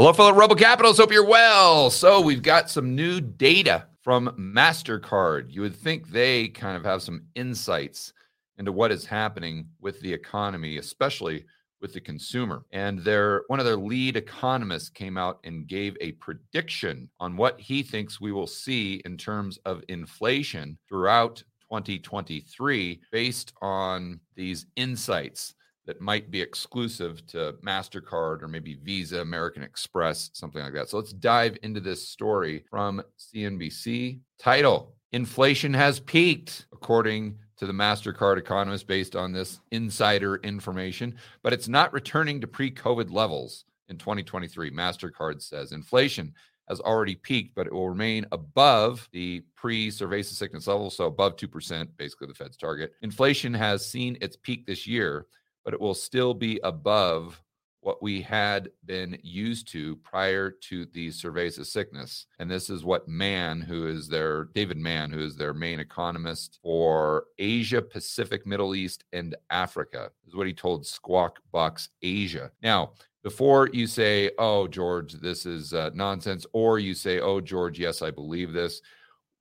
Hello, fellow Rebel Capitals. Hope you're well. So, we've got some new data from MasterCard. You would think they kind of have some insights into what is happening with the economy, especially with the consumer. And their one of their lead economists came out and gave a prediction on what he thinks we will see in terms of inflation throughout 2023 based on these insights that might be exclusive to MasterCard or maybe Visa, American Express, something like that. So let's dive into this story from CNBC. Title Inflation has peaked, according to the MasterCard economist, based on this insider information, but it's not returning to pre COVID levels in 2023. MasterCard says inflation has already peaked, but it will remain above the pre cerveza sickness level, so above 2%, basically the Fed's target. Inflation has seen its peak this year but it will still be above what we had been used to prior to the cerveza sickness. And this is what Mann, who is their David Mann, who is their main economist for Asia, Pacific, Middle East, and Africa, is what he told Squawk Box Asia. Now, before you say, oh, George, this is uh, nonsense, or you say, oh, George, yes, I believe this,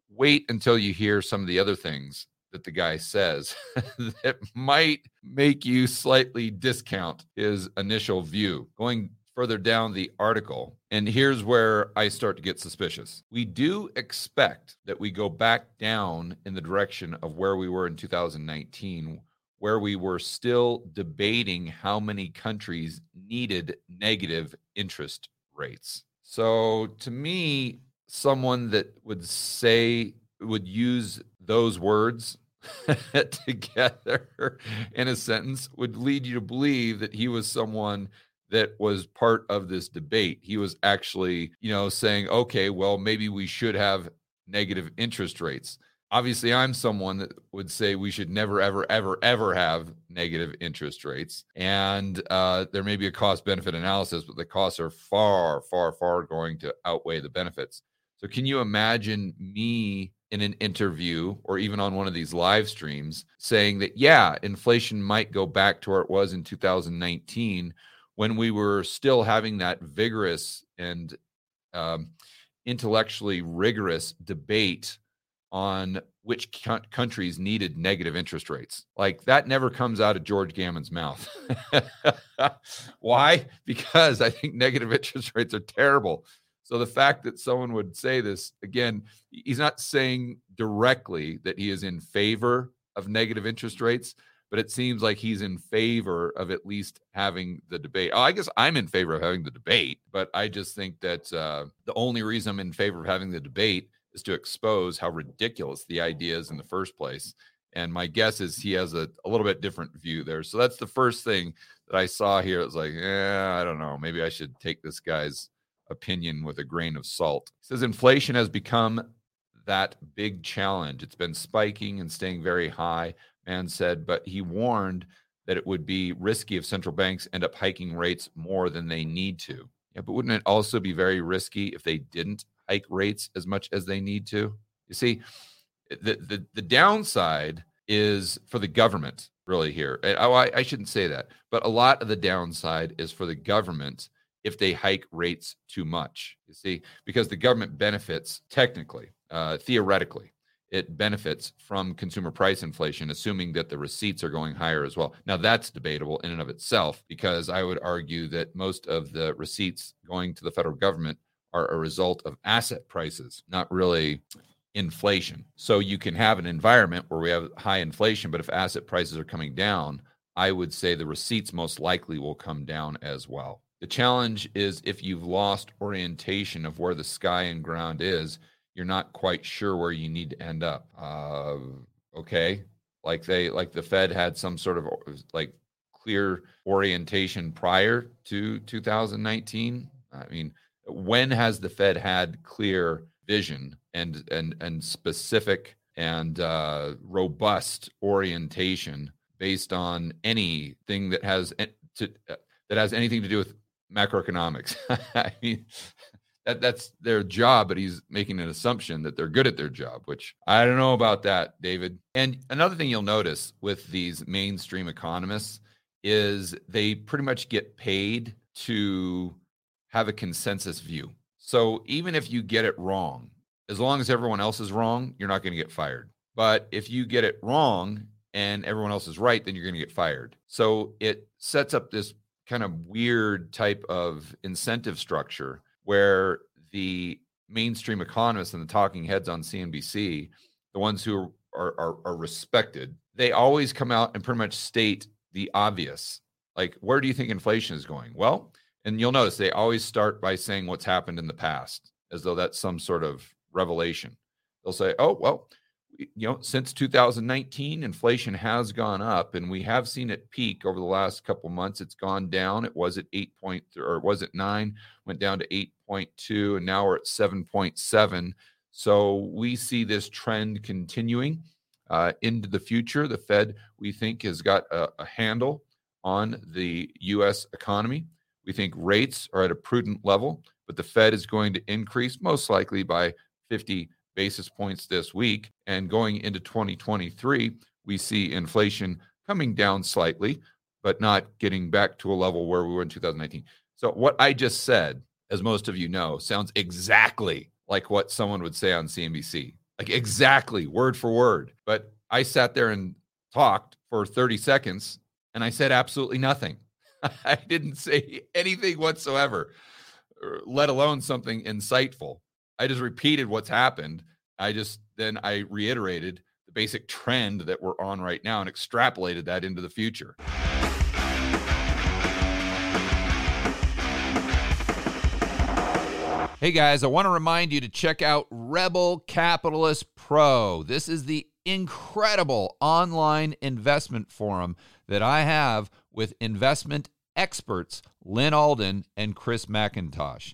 wait until you hear some of the other things that the guy says that might make you slightly discount his initial view. Going further down the article, and here's where I start to get suspicious. We do expect that we go back down in the direction of where we were in 2019 where we were still debating how many countries needed negative interest rates. So, to me, someone that would say, would use those words together in a sentence would lead you to believe that he was someone that was part of this debate. He was actually, you know, saying, okay, well, maybe we should have negative interest rates. Obviously, I'm someone that would say we should never, ever, ever, ever have negative interest rates. And uh, there may be a cost benefit analysis, but the costs are far, far, far going to outweigh the benefits. So, can you imagine me in an interview or even on one of these live streams saying that, yeah, inflation might go back to where it was in 2019 when we were still having that vigorous and um, intellectually rigorous debate on which co- countries needed negative interest rates. Like that never comes out of George Gammon's mouth. Why? Because I think negative interest rates are terrible. So the fact that someone would say this again, he's not saying directly that he is in favor of negative interest rates, but it seems like he's in favor of at least having the debate. Oh, I guess I'm in favor of having the debate, but I just think that uh, the only reason I'm in favor of having the debate is to expose how ridiculous the idea is in the first place. And my guess is he has a, a little bit different view there. So that's the first thing that I saw here. It was like, yeah, I don't know. Maybe I should take this guy's opinion with a grain of salt. He says inflation has become that big challenge. It's been spiking and staying very high, Mann said, but he warned that it would be risky if central banks end up hiking rates more than they need to. Yeah, but wouldn't it also be very risky if they didn't hike rates as much as they need to? You see, the the, the downside is for the government really here. Eh, oh, I, I shouldn't say that, but a lot of the downside is for the government if they hike rates too much. You see, because the government benefits technically, uh, theoretically, it benefits from consumer price inflation, assuming that the receipts are going higher as well. Now, that's debatable in and of itself, because I would argue that most of the receipts going to the federal government are a result of asset prices, not really inflation. So you can have an environment where we have high inflation, but if asset prices are coming down, I would say the receipts most likely will come down as well. The challenge is if you've lost orientation of where the sky and ground is, you're not quite sure where you need to end up. Uh, okay, like they like the Fed had some sort of like clear orientation prior to 2019. I mean, when has the Fed had clear vision and and and specific and uh, robust orientation based on anything that has to, uh, that has anything to do with macroeconomics. I mean, that, that's their job, but he's making an assumption that they're good at their job, which I don't know about that, David. And another thing you'll notice with these mainstream economists is they pretty much get paid to have a consensus view. So even if you get it wrong, as long as everyone else is wrong, you're not going to get fired. But if you get it wrong and everyone else is right, then you're going to get fired. So it sets up this kind of weird type of incentive structure where the mainstream economists and the talking heads on CNBC, the ones who are, are, are respected, they always come out and pretty much state the obvious. Like, where do you think inflation is going? Well, and you'll notice they always start by saying what's happened in the past, as though that's some sort of revelation. They'll say, oh, well, you know, since 2019, inflation has gone up, and we have seen it peak over the last couple months. It's gone down. It was at eight point, or was it nine? Went down to 8.2, and now we're at 7.7. So we see this trend continuing uh, into the future. The Fed, we think, has got a, a handle on the U.S. economy. We think rates are at a prudent level, but the Fed is going to increase most likely by 50 basis points this week. And going into 2023, we see inflation coming down slightly, but not getting back to a level where we were in 2019. So, what I just said, as most of you know, sounds exactly like what someone would say on CNBC, like exactly word for word. But I sat there and talked for 30 seconds and I said absolutely nothing. I didn't say anything whatsoever, er, let alone something insightful. I just repeated what's happened. I just then I reiterated the basic trend that we're on right now and extrapolated that into the future. Hey guys, I want to remind you to check out Rebel Capitalist Pro. This is the incredible online investment forum that I have with investment experts Lyn Alden and Chris MacIntosh.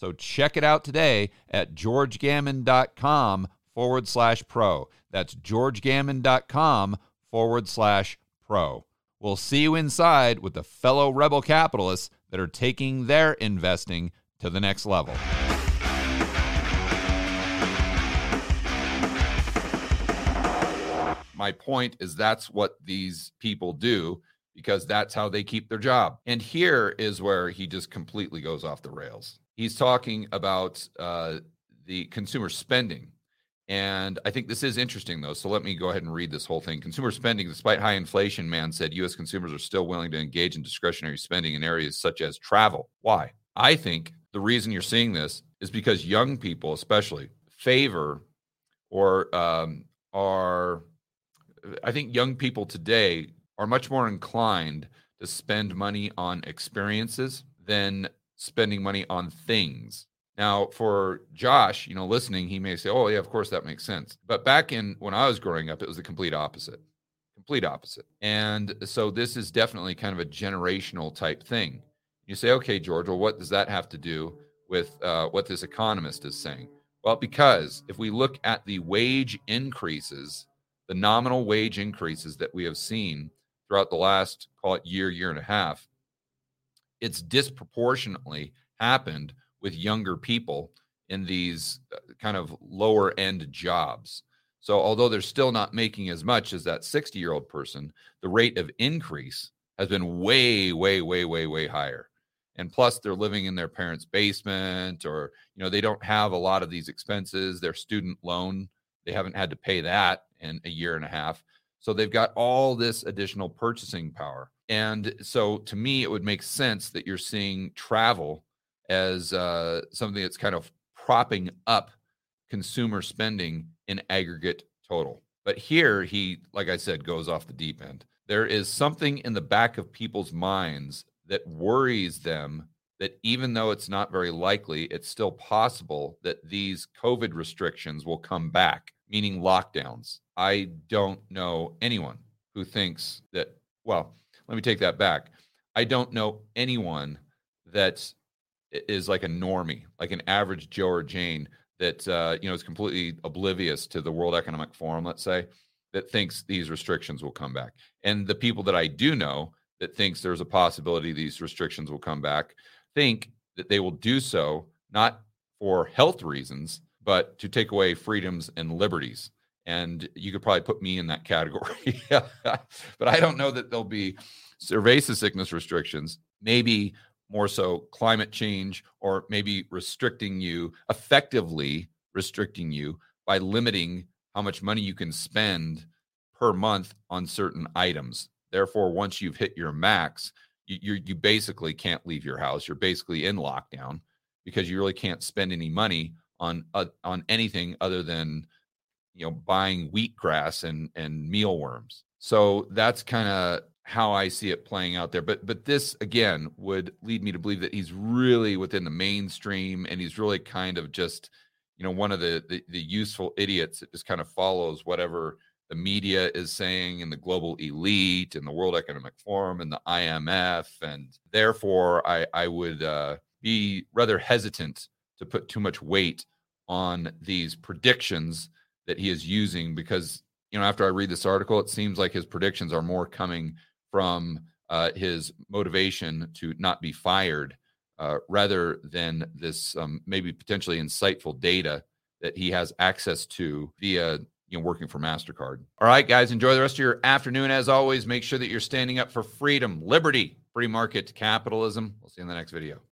So check it out today at georgegammon.com forward slash pro. That's georgegammon.com forward slash pro. We'll see you inside with the fellow rebel capitalists that are taking their investing to the next level. My point is that's what these people do because that's how they keep their job. And here is where he just completely goes off the rails. He's talking about uh, the consumer spending. And I think this is interesting, though. So let me go ahead and read this whole thing. Consumer spending, despite high inflation, Mann said U.S. consumers are still willing to engage in discretionary spending in areas such as travel. Why? I think the reason you're seeing this is because young people, especially, favor or um, are, I think young people today are much more inclined to spend money on experiences than spending money on things. Now, for Josh, you know, listening, he may say, "Oh, yeah, of course that makes sense." But back in when I was growing up, it was the complete opposite. Complete opposite. And so this is definitely kind of a generational type thing. You say, "Okay, George, well, what does that have to do with uh, what this economist is saying?" Well, because if we look at the wage increases, the nominal wage increases that we have seen throughout the last, call it year, year and a half, it's disproportionately happened with younger people in these uh, kind of lower end jobs. So, although they're still not making as much as that 60 year old person, the rate of increase has been way, way, way, way, way higher. And plus, they're living in their parents' basement, or, you know, they don't have a lot of these expenses. Their student loan, they haven't had to pay that in a year and a half. So they've got all this additional purchasing power. And so to me, it would make sense that you're seeing travel as uh, something that's kind of propping up consumer spending in aggregate total. But here he, like I said, goes off the deep end. There is something in the back of people's minds that worries them that even though it's not very likely, it's still possible that these COVID restrictions will come back, meaning lockdowns. I don't know anyone who thinks that, well, let me take that back. I don't know anyone that is like a normie, like an average Joe or Jane that uh, you know is completely oblivious to the World Economic Forum, let's say, that thinks these restrictions will come back. And the people that I do know that thinks there's a possibility these restrictions will come back think that they will do so not for health reasons, but to take away freedoms and liberties. And you could probably put me in that category. but I don't know that there'll be cerveza sickness restrictions, maybe more so climate change, or maybe restricting you, effectively restricting you by limiting how much money you can spend per month on certain items. Therefore, once you've hit your max, you, you, you basically can't leave your house. You're basically in lockdown because you really can't spend any money on uh, on anything other than you know buying wheatgrass and and mealworms. So that's kind of how I see it playing out there. But but this again would lead me to believe that he's really within the mainstream and he's really kind of just you know one of the the, the useful idiots that just kind of follows whatever the media is saying and the global elite and the World Economic Forum and the IMF and therefore I I would uh, be rather hesitant to put too much weight on these predictions that he is using because you know after I read this article it seems like his predictions are more coming from uh, his motivation to not be fired uh, rather than this um, maybe potentially insightful data that he has access to via you know working for mastercard. All right guys enjoy the rest of your afternoon. As always make sure that you're standing up for freedom liberty free market capitalism. We'll see you in the next video